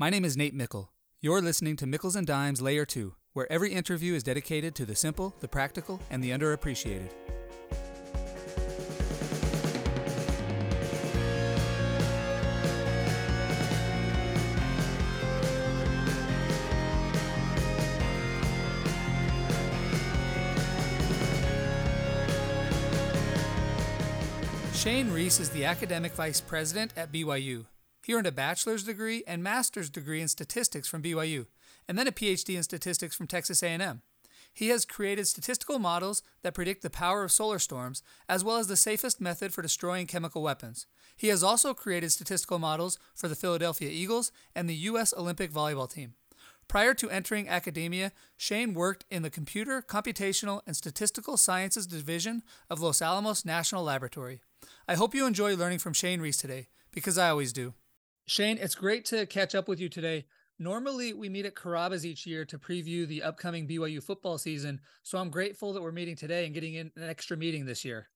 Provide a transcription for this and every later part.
My name is Nate Meikle. You're listening to Mickles and Dimes Layer 2, where every interview is dedicated to the simple, the practical, and the underappreciated. Shane Reese is the academic vice president at BYU. He earned a bachelor's degree and master's degree in statistics from BYU, and then a PhD in statistics from Texas A&M. He has created statistical models that predict the power of solar storms, as well as the safest method for destroying chemical weapons. He has also created statistical models for the Philadelphia Eagles and the U.S. Olympic volleyball team. Prior to entering academia, Shane worked in the Computer, Computational, and Statistical Sciences Division of Los Alamos National Laboratory. I hope you enjoy learning from Shane Reese today, because I always do. Shane, it's great to catch up with you today. Normally, we meet at Carrabba's each year to preview the upcoming BYU football season. So I'm grateful that we're meeting today and getting in an extra meeting this year.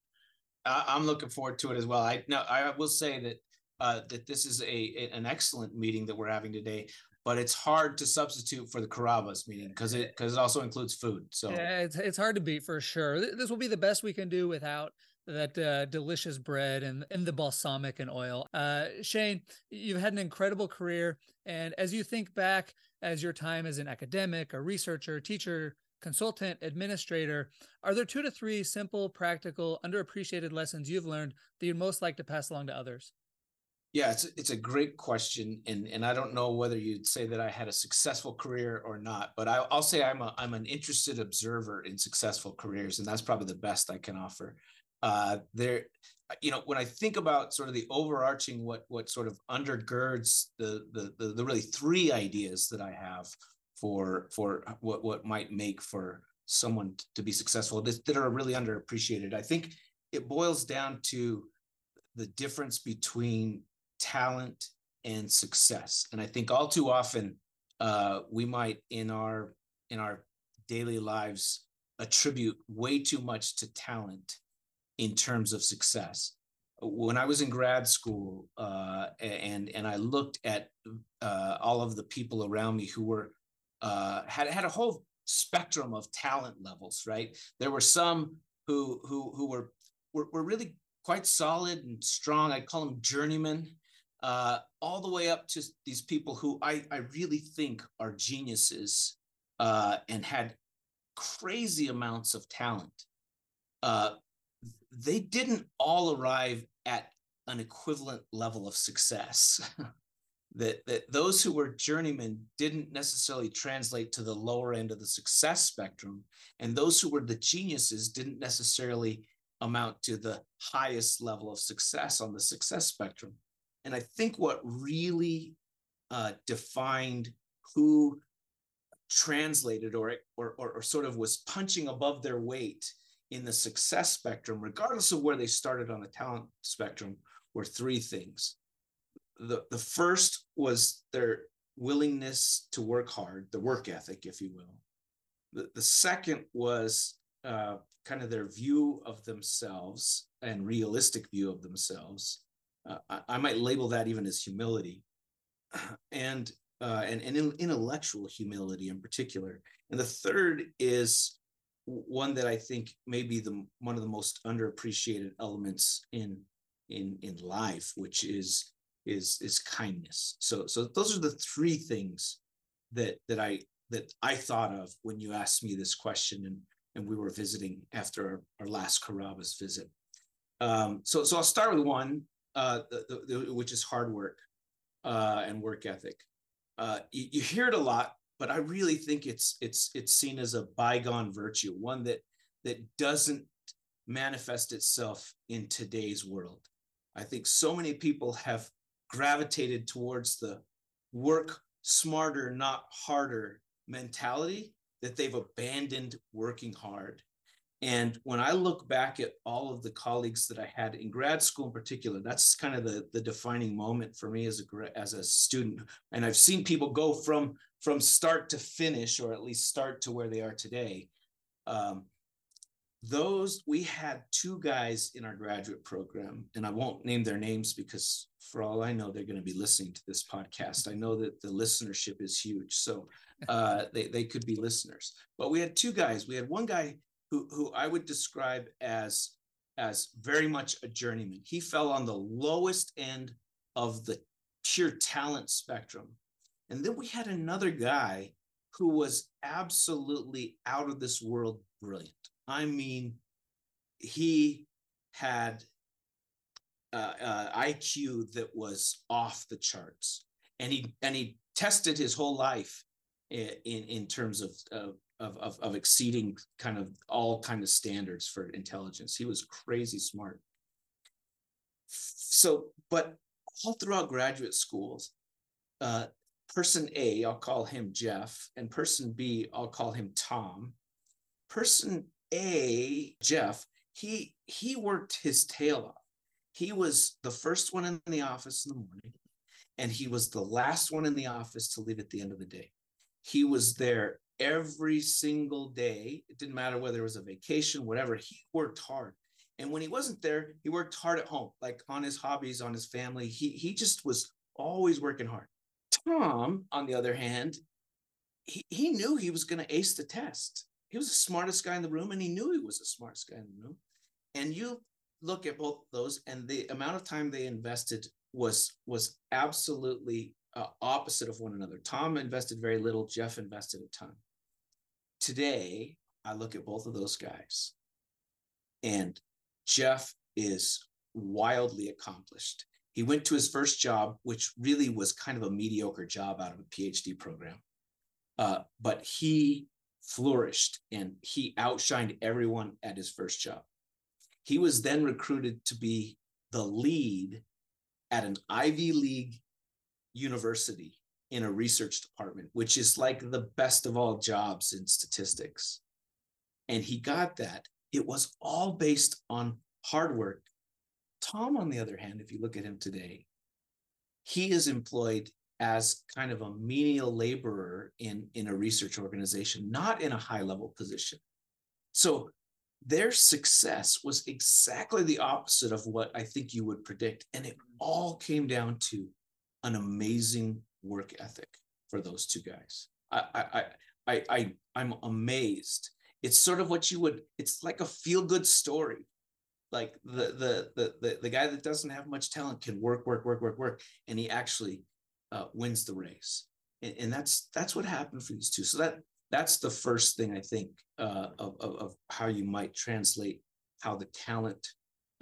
I'm looking forward to it as well. I now I will say that uh, that this is a an excellent meeting that we're having today, but it's hard to substitute for the Carrabba's meeting because it because it also includes food. So yeah, it's it's hard to beat for sure. This will be the best we can do without that uh, delicious bread and, and the balsamic and oil. Uh, Shane, you've had an incredible career. And as you think back as your time as an academic, a researcher, teacher, consultant, administrator, are there two to three simple, practical, underappreciated lessons you've learned that you'd most like to pass along to others? Yeah, it's it's a great question, and and I don't know whether you'd say that I had a successful career or not, but I, will say I'm a I'm an interested observer in successful careers, and that's probably the best I can offer uh, there you know when i think about sort of the overarching what what sort of undergirds the, the the the, really three ideas that i have for for what what might make for someone to be successful that, that are really underappreciated i think it boils down to the difference between talent and success and i think all too often uh, we might in our in our daily lives attribute way too much to talent in terms of success. When I was in grad school uh, and and I looked at uh, all of the people around me who were uh, had had a whole spectrum of talent levels, right? There were some who who who were were, were really quite solid and strong. I call them journeymen, uh, all the way up to these people who I, I really think are geniuses uh, and had crazy amounts of talent. Uh, they didn't all arrive at an equivalent level of success. that, that those who were journeymen didn't necessarily translate to the lower end of the success spectrum, and those who were the geniuses didn't necessarily amount to the highest level of success on the success spectrum. And I think what really uh, defined who translated or, or, or, sort of was punching above their weight in the success spectrum, regardless of where they started on the talent spectrum, were three things. The, the first was their willingness to work hard, the work ethic, if you will. The, the second was uh, kind of their view of themselves and realistic view of themselves. Uh, I, I, might label that even as humility and, uh, and, and intellectual humility in particular. And the third is one that I think may be the one of the most underappreciated elements in in in life, which is is is kindness. So so those are the three things that that I that I thought of when you asked me this question and and we were visiting after our, our last Carrabba's visit. Um, so so I'll start with one, uh, the, the, which is hard work uh, and work ethic. Uh, you, you hear it a lot but I really think it's it's it's seen as a bygone virtue, one that that doesn't manifest itself in today's world. I think so many people have gravitated towards the work smarter, not harder mentality that they've abandoned working hard. And when I look back at all of the colleagues that I had in grad school in particular, that's kind of the, the defining moment for me as a, as a student. And I've seen people go from from start to finish, or at least start to where they are today. Um, those we had two guys in our graduate program and i won't name their names because for all i know they're going to be listening to this podcast i know that the listenership is huge so uh, they, they could be listeners but we had two guys we had one guy who, who i would describe as as very much a journeyman. He fell on the lowest end of the pure talent spectrum. And then we had another guy who was absolutely out of this world brilliant. I mean, he had uh, uh, IQ that was off the charts, and he and he tested his whole life in in terms of, of of of exceeding kind of all kind of standards for intelligence. He was crazy smart. So, but all throughout graduate schools, uh, person A, I'll call him Jeff, and person B, I'll call him Tom. Person a, Jeff, he he worked his tail off. He was the first one in the office in the morning, and he was the last one in the office to leave at the end of the day. He was there every single day. It didn't matter whether it was a vacation, whatever. He worked hard. And when he wasn't there, he worked hard at home, like on his hobbies, on his family. He he just was always working hard. Tom, on the other hand, he, he knew he was going to ace the test he was the smartest guy in the room and he knew he was the smartest guy in the room and you look at both those and the amount of time they invested was was absolutely uh, opposite of one another tom invested very little jeff invested a ton today i look at both of those guys and jeff is wildly accomplished he went to his first job which really was kind of a mediocre job out of a phd program uh, but he flourished and he outshined everyone at his first job. He was then recruited to be the lead at an Ivy League university in a research department, which is like the best of all jobs in statistics. And he got that. It was all based on hard work. Tom, on the other hand, if you look at him today, he is employed as kind of a menial laborer in, in a research organization, not in a high level position. So their success was exactly the opposite of what I think you would predict. And it all came down to an amazing work ethic for those two guys. I, I, I, I, I'm amazed. It's sort of what you would, it's like a feel good story. Like the, the, the, the, the guy that doesn't have much talent can work, work, work, work, work. And he actually uh, wins the race, and, and, that's that's what happened for these two. So that that's the first thing I think uh, of, of, of how you might translate how the talent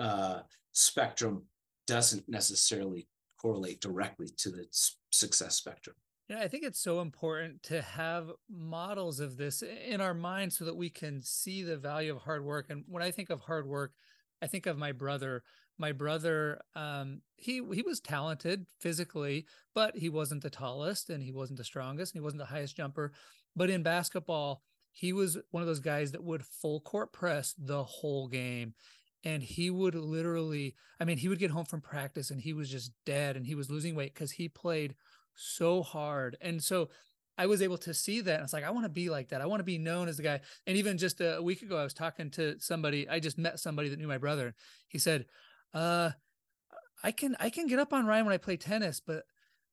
uh, spectrum doesn't necessarily correlate directly to the success spectrum. Yeah, I think it's so important to have models of this in our mind so that we can see the value of hard work. And when I think of hard work, I think of my brother my brother um, he he was talented physically but he wasn't the tallest and he wasn't the strongest and he wasn't the highest jumper but in basketball he was one of those guys that would full court press the whole game and he would literally i mean he would get home from practice and he was just dead and he was losing weight because he played so hard and so I was able to see that. It's like, I want to be like that. I want to be known as the guy. And even just a week ago, I was talking to somebody. I just met somebody that knew my brother. He said, uh, I can I can get up on Ryan when I play tennis, but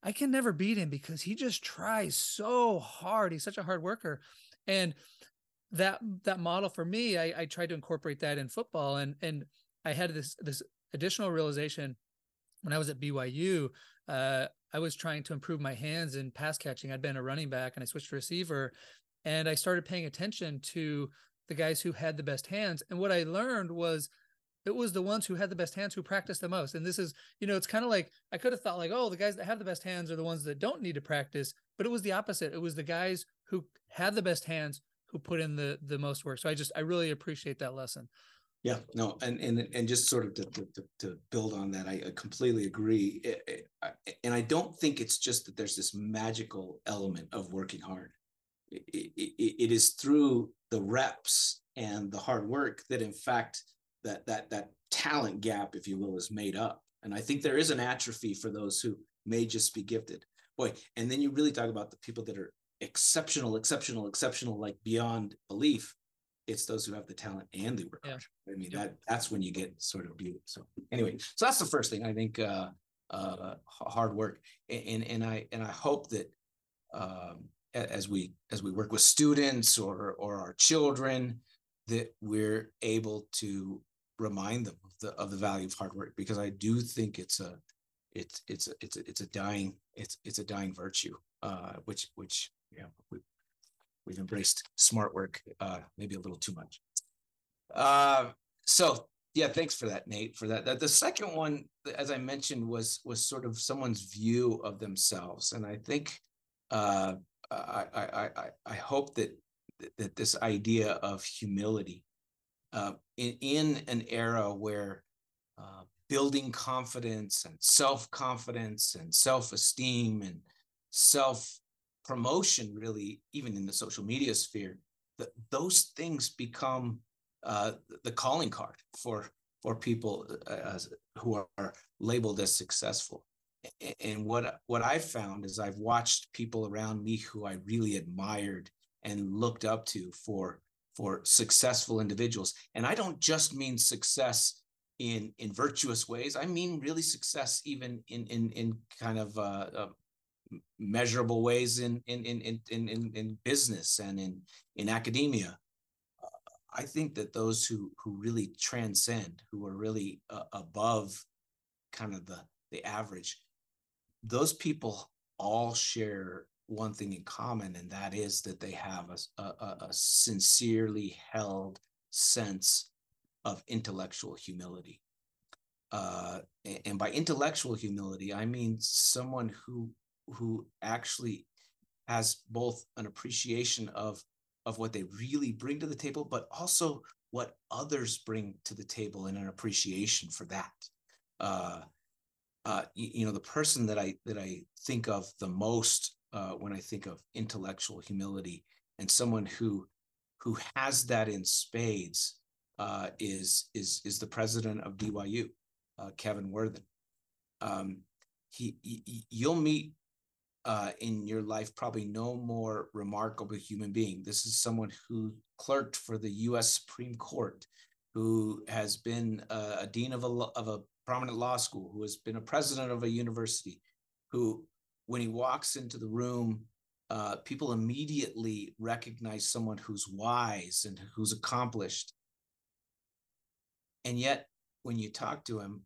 I can never beat him because he just tries so hard. He's such a hard worker, and that that model for me, I, I tried to incorporate that in football, and and I had this this additional realization when I was at BYU. Uh, I was trying to improve my hands in pass catching. I'd been a running back, and I switched to receiver, and I started paying attention to the guys who had the best hands. And what I learned was it was the ones who had the best hands who practiced the most. And this is, you know, it's kind of like I could have thought like, oh, the guys that have the best hands are the ones that don't need to practice, but it was the opposite. It was the guys who had the best hands who put in the the most work. So I just I really appreciate that lesson. Yeah, no, and and and just sort of to to, to build on that, I completely agree. Eh, eh, and I don't think it's just that there's this magical element of working hard. It, it, it is through the reps and the hard work that, in fact, that that that talent gap, if you will, is made up. And I think there is an atrophy for those who may just be gifted. Boy, and then you really talk about the people that are exceptional, exceptional, exceptional, like beyond belief. it's those who have the talent and the work yeah. I mean, yeah. that that's when you get sort of beauty. So anyway, so that's the first thing I think. Uh, uh, hard work, and and I and I hope that um, as we as we work with students or or our children, that we're able to remind them of the of the value of hard work because I do think it's a it's it's a, it's a, it's a dying it's it's a dying virtue uh, which which yeah we, we've embraced smart work uh, maybe a little too much. Uh, so yeah, thanks for that, Nate. For that. that. The second one, as I mentioned, was was sort of someone's view of themselves, and I think uh, I, I I I hope that that this idea of humility uh, in in an era where uh, building confidence and self confidence and self esteem and self promotion, really, even in the social media sphere, that those things become uh, the calling card for for people uh, who are labeled as successful. And what what I've found is I've watched people around me who I really admired and looked up to for for successful individuals. And I don't just mean success in in virtuous ways. I mean really success even in in in kind of uh, uh, measurable ways in in in in in in business and in in academia. I think that those who who really transcend, who are really uh, above kind of the the average, those people all share one thing in common, and that is that they have a, a, a sincerely held sense of intellectual humility. Uh, and by intellectual humility, I mean someone who who actually has both an appreciation of of what they really bring to the table, but also what others bring to the table and an appreciation for that. Uh, uh, you, you, know, the person that I that I think of the most uh, when I think of intellectual humility and someone who who has that in spades uh, is is is the president of BYU, uh, Kevin Worthen. Um, he, he, you'll meet uh, in your life probably no more remarkable human being. This is someone who clerked for the U.S. Supreme Court, who has been a, a dean of a, of a prominent law school, who has been a president of a university, who, when he walks into the room, uh, people immediately recognize someone who's wise and who's accomplished. And yet, when you talk to him,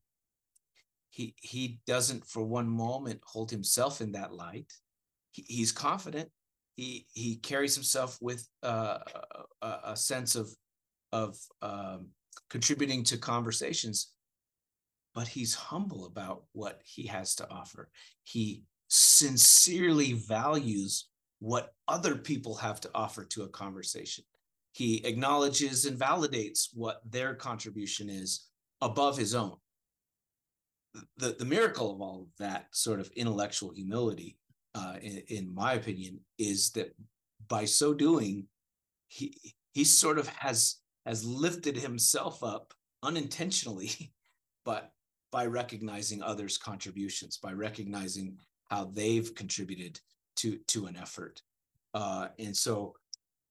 he he doesn't for one moment hold himself in that light. He, he's confident. He he carries himself with uh, a, a, sense of of um, contributing to conversations, but he's humble about what he has to offer. He sincerely values what other people have to offer to a conversation. He acknowledges and validates what their contribution is above his own the, the miracle of all of that sort of intellectual humility, uh, in, in my opinion, is that by so doing, he he sort of has has lifted himself up unintentionally, but by recognizing others' contributions, by recognizing how they've contributed to to an effort, uh, and so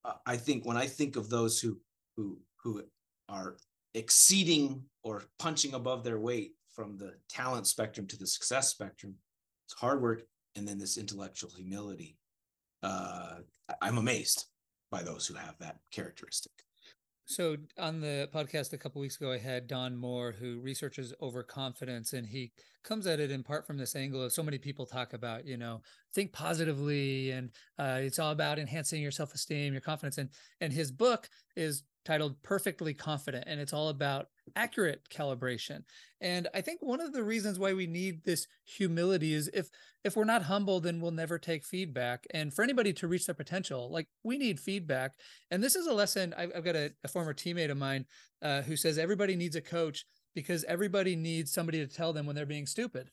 uh, I think when I think of those who who who are exceeding or punching above their weight from the talent spectrum to the success spectrum. It's hard work and then this intellectual humility. Uh, I'm amazed by those who have that characteristic. So on the podcast a couple weeks ago, I had Don Moore, who researches overconfidence, and he comes at it in part from this angle of so many people talk about, you know, think positively, and uh, it's all about enhancing your self-esteem, your confidence, and and his book is titled Perfectly Confident, and it's all about accurate calibration. And I think one of the reasons why we need this humility is if if we're not humble, then we'll never take feedback. And for anybody to reach their potential, like we need feedback. And this is a lesson I've, I've got a, a, former teammate of mine uh, who says everybody needs a coach because everybody needs somebody to tell them when they're being stupid.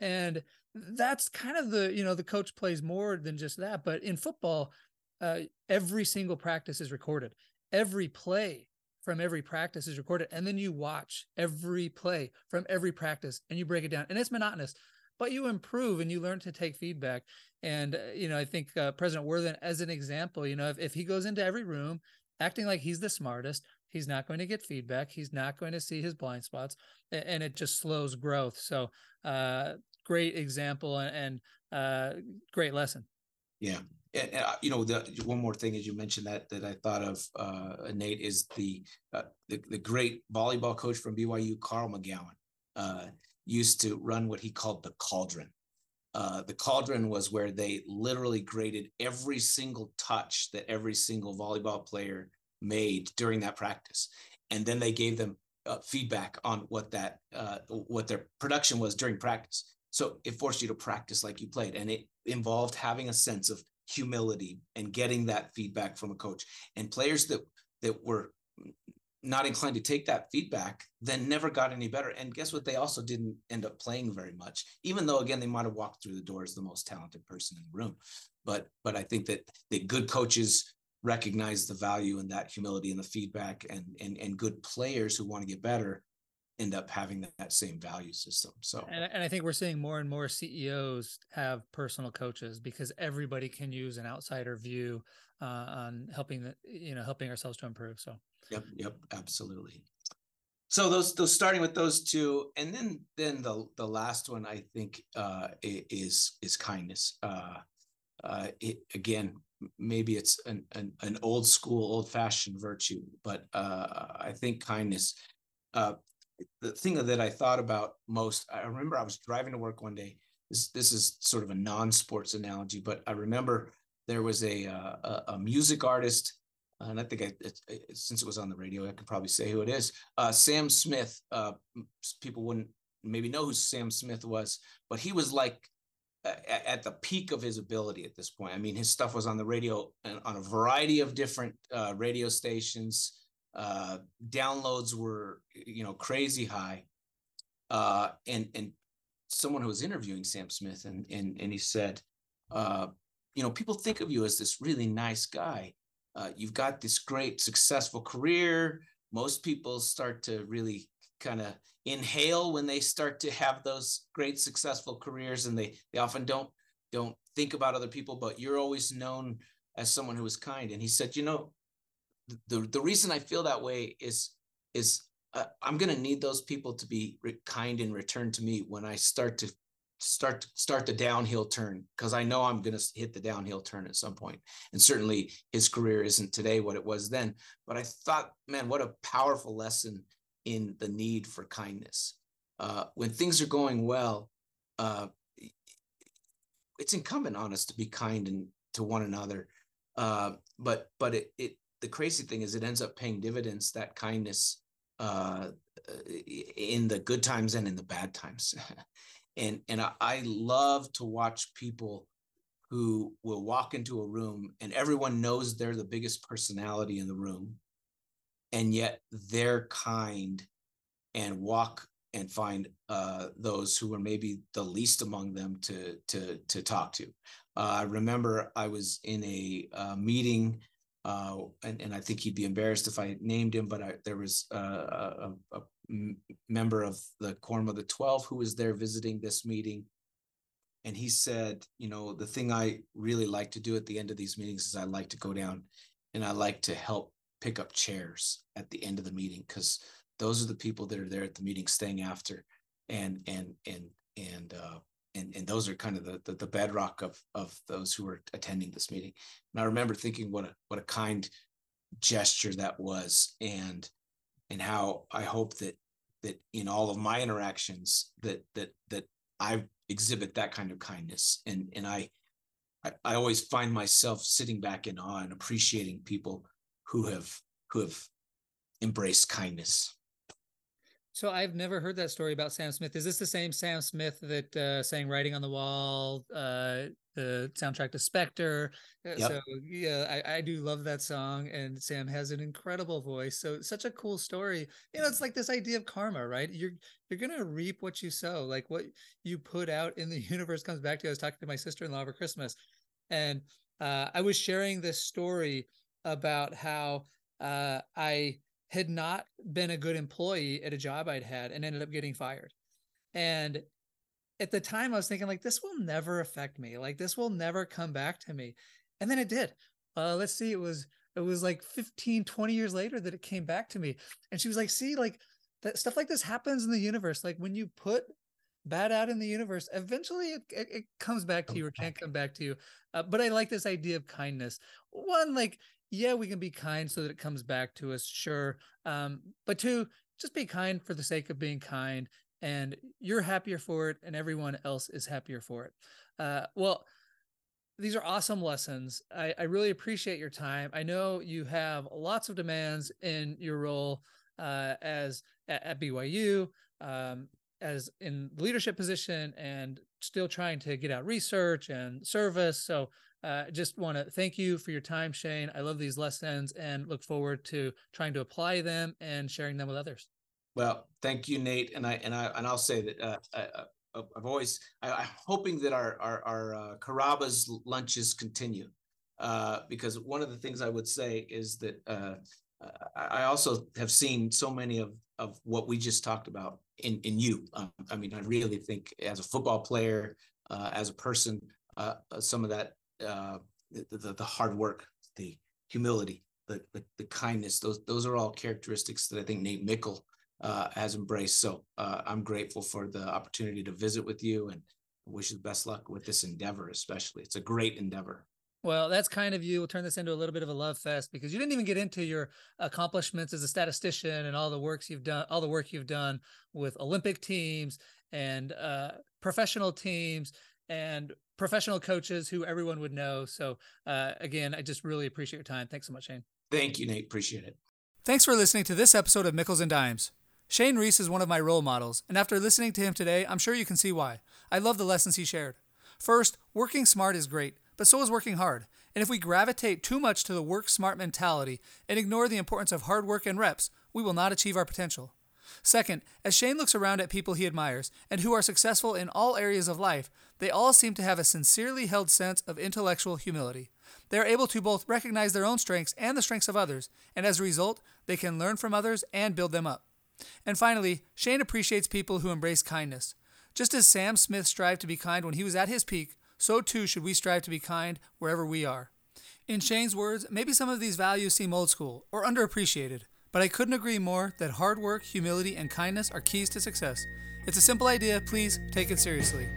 And that's kind of the you know the coach plays more than just that. But in football, uh, every single practice is recorded every play from every practice is recorded and then you watch every play from every practice and you break it down and it's monotonous but you improve and you learn to take feedback and uh, you know i think uh, president worthen as an example you know if, if he goes into every room acting like he's the smartest. He's not going to get feedback. He's not going to see his blind spots, and it just slows growth. So, uh, great example and, uh, great lesson. Yeah, and, uh, you know, the one more thing as you mentioned that that I thought of, uh, Nate, is the, uh, the the great volleyball coach from BYU, Carl McGown, uh, used to run what he called the cauldron. Uh, the cauldron was where they literally graded every single touch that every single volleyball player made during that practice, and then they gave them uh, feedback on what that uh, what their production was during practice. So it forced you to practice like you played, and it involved having a sense of humility and getting that feedback from a coach. And players that that were not inclined to take that feedback then never got any better. And guess what? They also didn't end up playing very much even though again they might have walked through the door as the most talented person in the room. But but i think that that good coaches recognize the value in that humility and the feedback and and, and good players who want to get better end up having that, that same value system so and, and i think we're seeing more and more ceos have personal coaches because everybody can use an outsider view uh, on helping the you know helping ourselves to improve so Yep, yep, absolutely. So those those starting with those two, and then then the the last one I think uh, is is kindness. Uh, uh, it, again, maybe it's an, an, an old school, old fashioned virtue, but uh, I think kindness. Uh, the thing that I thought about most, I remember I was driving to work one day. This this is sort of a non sports analogy, but I remember there was a, uh, a, music artist and I think I, it, it, since it was on the radio, I could probably say who it is. Uh, Sam Smith. Uh, people wouldn't maybe know who Sam Smith was, but he was like at, at the peak of his ability at this point. I mean, his stuff was on the radio and on a variety of different uh, radio stations. Uh, downloads were you know crazy high, uh, and and someone who was interviewing Sam Smith and and and he said, uh, you know, people think of you as this really nice guy. Uh, you've got this great successful career. Most people start to really kind of inhale when they start to have those great successful careers and they they often don't don't think about other people but you're always known as someone who is kind. And he said you know the the reason i feel that way is is uh, i'm going to need those people to be re- kind in return to me when i start to start start the downhill turn because I know I'm going to hit the downhill turn at some point. And certainly his career isn't today what it was then. But I thought, man, what a powerful lesson in the need for kindness. Uh, when things are going well, uh, it's incumbent on us to be kind and to one another. Uh, but but it, it the crazy thing is it ends up paying dividends that kindness uh, in the good times and in the bad times. and and I, I love to watch people who will walk into a room and everyone knows they're the biggest personality in the room and yet they're kind and walk and find uh, those who are maybe the least among them to to to talk to. Uh, I remember I was in a uh, meeting, uh, and and I think he'd be embarrassed if I named him, but I, there was uh, a, a, member of the Quorum of the Twelve who was there visiting this meeting. And he said, you know, the thing I really like to do at the end of these meetings is I like to go down and I like to help pick up chairs at the end of the meeting because those are the people that are there at the meeting staying after and and and and uh and and those are kind of the, the the, bedrock of of those who are attending this meeting and i remember thinking what a what a kind gesture that was and and how I hope that that in all of my interactions that that that I exhibit that kind of kindness and and I, I I always find myself sitting back in awe and appreciating people who have who have embraced kindness. So I've never heard that story about Sam Smith. Is this the same Sam Smith that uh, sang "Writing on the Wall," uh, the soundtrack to Spectre? Uh, yep. So yeah, I, I do love that song, and Sam has an incredible voice. So such a cool story. You know, it's like this idea of karma, right? You're you're gonna reap what you sow. Like what you put out in the universe comes back to you. I was talking to my sister-in-law over Christmas, and uh, I was sharing this story about how uh, I had not been a good employee at a job I'd had and ended up getting fired. And at the time, I was thinking, like, this will never affect me. Like, this will never come back to me. And then it did. Uh, let's see, it was it was like 15, 20 years later that it came back to me. And she was like, see, like that stuff like this happens in the universe. Like when you put bad out in the universe, eventually it, it, it comes back to you or can't come back to you. Uh, but I like this idea of kindness. One, like, yeah, we can be kind so that it comes back to us, sure. Um, but two, just be kind for the sake of being kind and you're happier for it and everyone else is happier for it. Uh, well, these are awesome lessons. I, I, really appreciate your time. I know you have lots of demands in your role uh, as at, at BYU, um, as in leadership position, and still trying to get out research and service. So, uh, just want to thank you for your time, Shane. I love these lessons and look forward to trying to apply them and sharing them with others. Well, thank you, Nate, and I and I and I'll say that uh, I, I've always I, am hoping that our our, our uh, Carrabba's lunches continue uh, because one of the things I would say is that uh, I also have seen so many of of what we just talked about in in you. Um, I mean, I really think as a football player, uh, as a person, uh, uh, some of that the, the, the hard work, the humility, the, the the kindness, those those are all characteristics that I think Nate Meikle uh, has embraced. So uh, I'm grateful for the opportunity to visit with you and wish you the best luck with this endeavor, especially. It's a great endeavor. Well, that's kind of you. We'll turn this into a little bit of a love fest because you didn't even get into your accomplishments as a statistician and all the works you've done, all the work you've done with Olympic teams and uh, professional teams and professional coaches who everyone would know. So, uh, again, I just really appreciate your time. Thanks so much, Shane. Thank you, Nate. Appreciate it. Thanks for listening to this episode of Mickles and Dimes. Shane Reese is one of my role models, and after listening to him today, I'm sure you can see why. I love the lessons he shared. First, working smart is great, but so is working hard. And if we gravitate too much to the work smart mentality and ignore the importance of hard work and reps, we will not achieve our potential. Second, as Shane looks around at people he admires and who are successful in all areas of life, they all seem to have a sincerely held sense of intellectual humility. They are able to both recognize their own strengths and the strengths of others, and as a result, they can learn from others and build them up. And finally, Shane appreciates people who embrace kindness. Just as Sam Smith strived to be kind when he was at his peak, so too should we strive to be kind wherever we are. In Shane's words, maybe some of these values seem old school or underappreciated, but I couldn't agree more that hard work, humility, and kindness are keys to success. It's a simple idea, please take it seriously.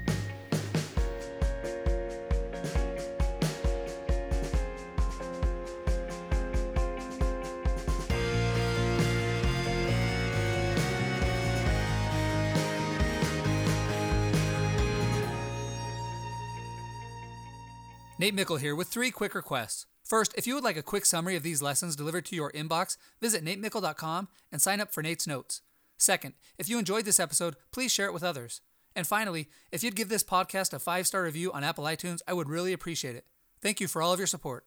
Nate Meikle here with three quick requests. First, if you would like a quick summary of these lessons delivered to your inbox, visit natemeikle.com and sign up for Nate's Notes. Second, if you enjoyed this episode, please share it with others. And finally, if you'd give this podcast a five star review on Apple iTunes, I would really appreciate it. Thank you for all of your support.